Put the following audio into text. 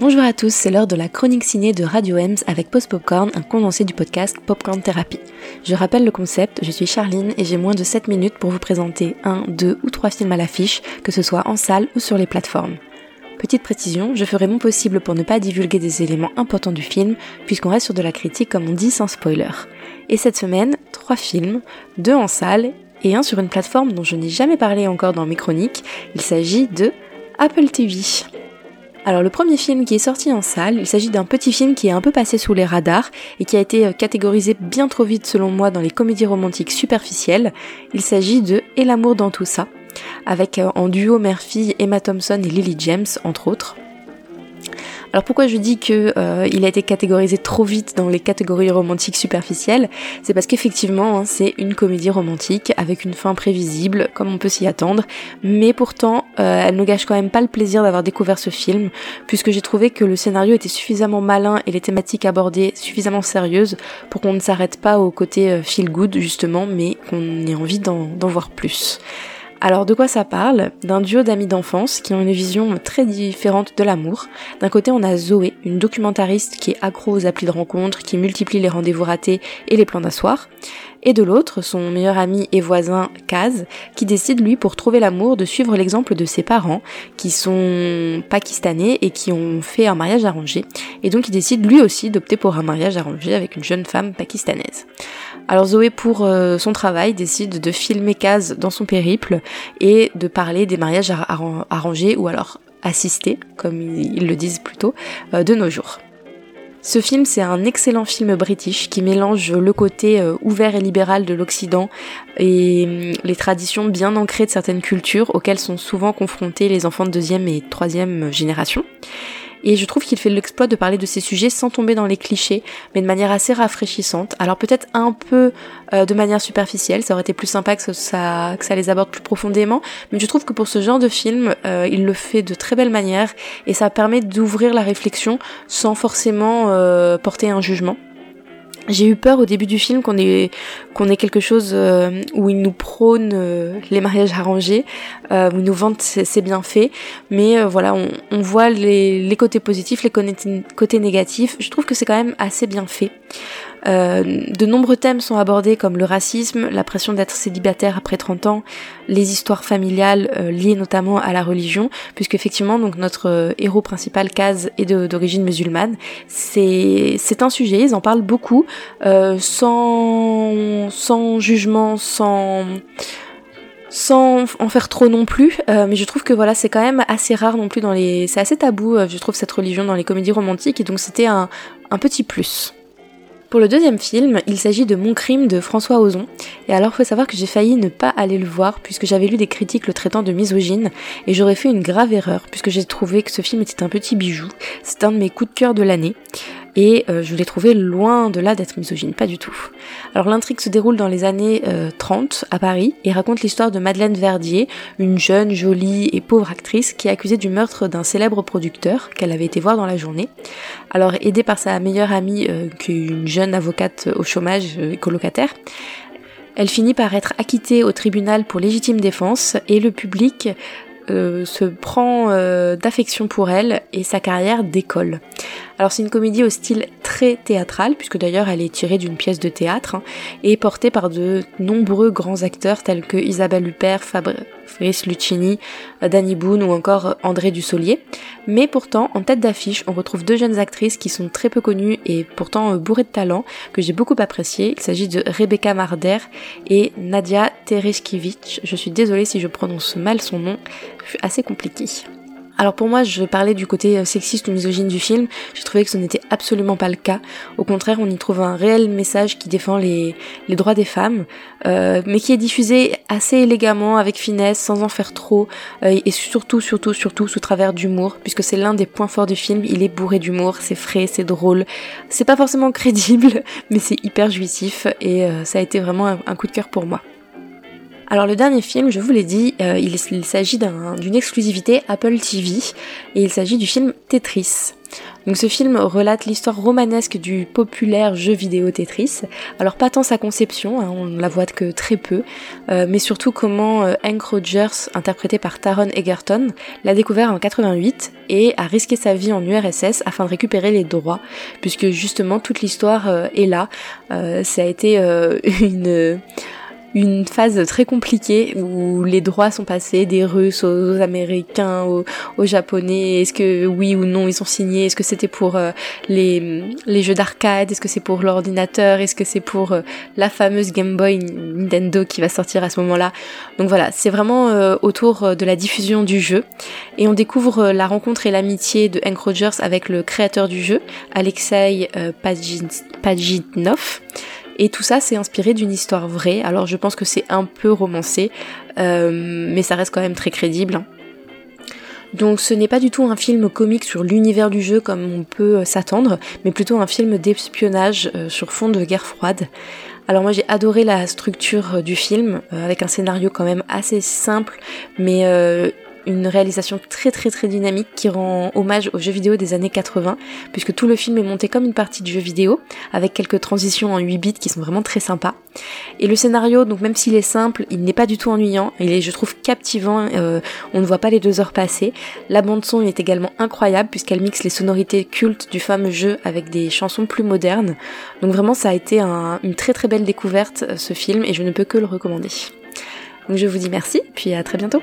Bonjour à tous, c'est l'heure de la chronique ciné de Radio Ems avec Post Popcorn, un condensé du podcast Popcorn Therapy. Je rappelle le concept, je suis Charline et j'ai moins de 7 minutes pour vous présenter un, deux ou trois films à l'affiche, que ce soit en salle ou sur les plateformes. Petite précision, je ferai mon possible pour ne pas divulguer des éléments importants du film, puisqu'on reste sur de la critique comme on dit sans spoiler. Et cette semaine, trois films, deux en salle et un sur une plateforme dont je n'ai jamais parlé encore dans mes chroniques. Il s'agit de Apple TV. Alors le premier film qui est sorti en salle, il s'agit d'un petit film qui est un peu passé sous les radars et qui a été euh, catégorisé bien trop vite selon moi dans les comédies romantiques superficielles. Il s'agit de Et l'amour dans tout ça, avec euh, en duo mère-fille Emma Thompson et Lily James entre autres. Alors pourquoi je dis que euh, il a été catégorisé trop vite dans les catégories romantiques superficielles? C'est parce qu'effectivement, hein, c'est une comédie romantique avec une fin prévisible, comme on peut s'y attendre, mais pourtant, euh, elle ne gâche quand même pas le plaisir d'avoir découvert ce film, puisque j'ai trouvé que le scénario était suffisamment malin et les thématiques abordées suffisamment sérieuses pour qu'on ne s'arrête pas au côté euh, feel good justement, mais qu'on ait envie d'en voir plus. Alors de quoi ça parle? D'un duo d'amis d'enfance qui ont une vision très différente de l'amour. D'un côté on a Zoé, une documentariste qui est accro aux applis de rencontre, qui multiplie les rendez-vous ratés et les plans d'asseoir. Et de l'autre, son meilleur ami et voisin Kaz, qui décide lui pour trouver l'amour de suivre l'exemple de ses parents, qui sont pakistanais et qui ont fait un mariage arrangé. Et donc il décide lui aussi d'opter pour un mariage arrangé avec une jeune femme pakistanaise. Alors Zoé, pour euh, son travail, décide de filmer Kaz dans son périple et de parler des mariages arrangés ou alors assistés, comme ils le disent plutôt, euh, de nos jours. Ce film, c'est un excellent film british qui mélange le côté euh, ouvert et libéral de l'Occident et hum, les traditions bien ancrées de certaines cultures auxquelles sont souvent confrontés les enfants de deuxième et troisième génération. Et je trouve qu'il fait l'exploit de parler de ces sujets sans tomber dans les clichés, mais de manière assez rafraîchissante. Alors peut-être un peu euh, de manière superficielle, ça aurait été plus sympa que ça, les aborde plus profondément, mais je trouve que pour ce genre de film, euh, il le fait de très belle manière et ça permet d'ouvrir la réflexion sans forcément euh, porter un jugement. J'ai eu peur au début du film qu'on ait qu'on ait quelque chose euh, où il nous prône euh, les mariages arrangés, euh, où il nous vante ses, bienfaits, mais voilà, on, on voit les, les, côtés positifs, les côtés négatifs. Je trouve que c'est quand même assez bien fait. Euh, de nombreux thèmes sont abordés comme le racisme, la pression d'être célibataire après 30 ans, les histoires familiales euh, liées notamment à la religion, puisque effectivement donc notre euh, héros principal Kaz est d'origine musulmane. C'est un sujet, ils en parlent beaucoup, sans sans jugement, sans sans en faire trop non plus, mais je trouve que voilà c'est quand même assez rare non plus dans les, c'est assez tabou je trouve cette religion dans les comédies romantiques et donc c'était un, un petit plus. Pour le deuxième film, il s'agit de Mon crime de François Ozon. Et alors, faut savoir que j'ai failli ne pas aller le voir puisque j'avais lu des critiques le traitant de misogyne et j'aurais fait une grave erreur puisque j'ai trouvé que ce film était un petit bijou. C'est un de mes coups de cœur de l'année et euh, je l'ai trouvé loin de là d'être misogyne, pas du tout. Alors l'intrigue se déroule dans les années 30 euh, à Paris et raconte l'histoire de Madeleine Verdier, une jeune, jolie et pauvre actrice qui est accusée du meurtre d'un célèbre producteur qu'elle avait été voir dans la journée. Alors aidée par sa meilleure amie, euh, qu'une jeune avocate au chômage et colocataire, elle finit par être acquittée au tribunal pour légitime défense et le public se prend d'affection pour elle et sa carrière décolle. Alors c'est une comédie au style très théâtral, puisque d'ailleurs elle est tirée d'une pièce de théâtre, hein, et portée par de nombreux grands acteurs tels que Isabelle Huppert, Fabrice Lucchini, euh, Danny Boone ou encore André Dussolier. Mais pourtant, en tête d'affiche, on retrouve deux jeunes actrices qui sont très peu connues et pourtant euh, bourrées de talent, que j'ai beaucoup apprécié. Il s'agit de Rebecca Marder et Nadia Tereshkiewicz. Je suis désolée si je prononce mal son nom, c'est assez compliqué. Alors pour moi, je parlais du côté euh, sexiste ou misogyne du film, j'ai trouvé que ce n'était absolument pas le cas. Au contraire, on y trouve un réel message qui défend les, droits des femmes, euh, mais qui est diffusé assez élégamment, avec finesse, sans en faire trop, euh, et surtout, surtout, surtout sous travers d'humour, puisque c'est l'un des points forts du film, il est bourré d'humour, c'est frais, c'est drôle, c'est pas forcément crédible, mais c'est hyper jouissif, et ça a été vraiment un coup de cœur pour moi. Alors le dernier film, je vous l'ai dit, euh, il, s'agit d'une exclusivité Apple TV et il s'agit du film Tetris. Donc ce film relate l'histoire romanesque du populaire jeu vidéo Tetris. Alors pas tant sa conception, hein, on la voit que très peu, euh, mais surtout comment euh, Hank Rogers, interprété par Taron Egerton, l'a découvert en 88 et a risqué sa vie en URSS afin de récupérer les droits, puisque justement toute l'histoire est là. ça a été une une phase très compliquée où les droits sont passés des Russes aux Américains, aux, Japonais. Est-ce que oui ou non ils sont signés Est-ce que c'était pour euh, les, jeux d'arcade? Est-ce que c'est pour l'ordinateur? Est-ce que c'est pour euh, la fameuse Game Boy Nintendo qui va sortir à ce moment-là? Donc voilà, c'est vraiment euh, autour de la diffusion du jeu. Et on découvre la rencontre et l'amitié de Hank Rogers avec le créateur du jeu, Alexei Pajitnov. Et tout ça, c'est inspiré d'une histoire vraie. Alors je pense que c'est un peu romancé, euh, mais ça reste quand même très crédible. Donc ce n'est pas du tout un film comique sur l'univers du jeu comme on peut euh, s'attendre, mais plutôt un film d'espionnage euh, sur fond de guerre froide. Alors moi j'ai adoré la structure du film, avec un scénario quand même assez simple, mais une réalisation très très très dynamique qui rend hommage aux jeux vidéo des années 80, puisque tout le film est monté comme une partie de jeu vidéo, avec quelques transitions en 8 bits qui sont vraiment très sympas. Et le scénario, donc même s'il est simple, il n'est pas du tout ennuyant, il est je trouve captivant, euh, on ne voit pas les deux heures passer. La bande son est également incroyable, puisqu'elle mixe les sonorités cultes du fameux jeu avec des chansons plus modernes. Donc vraiment ça a été une très très belle découverte ce film, et je ne peux que le recommander. Donc je vous dis merci, puis à très bientôt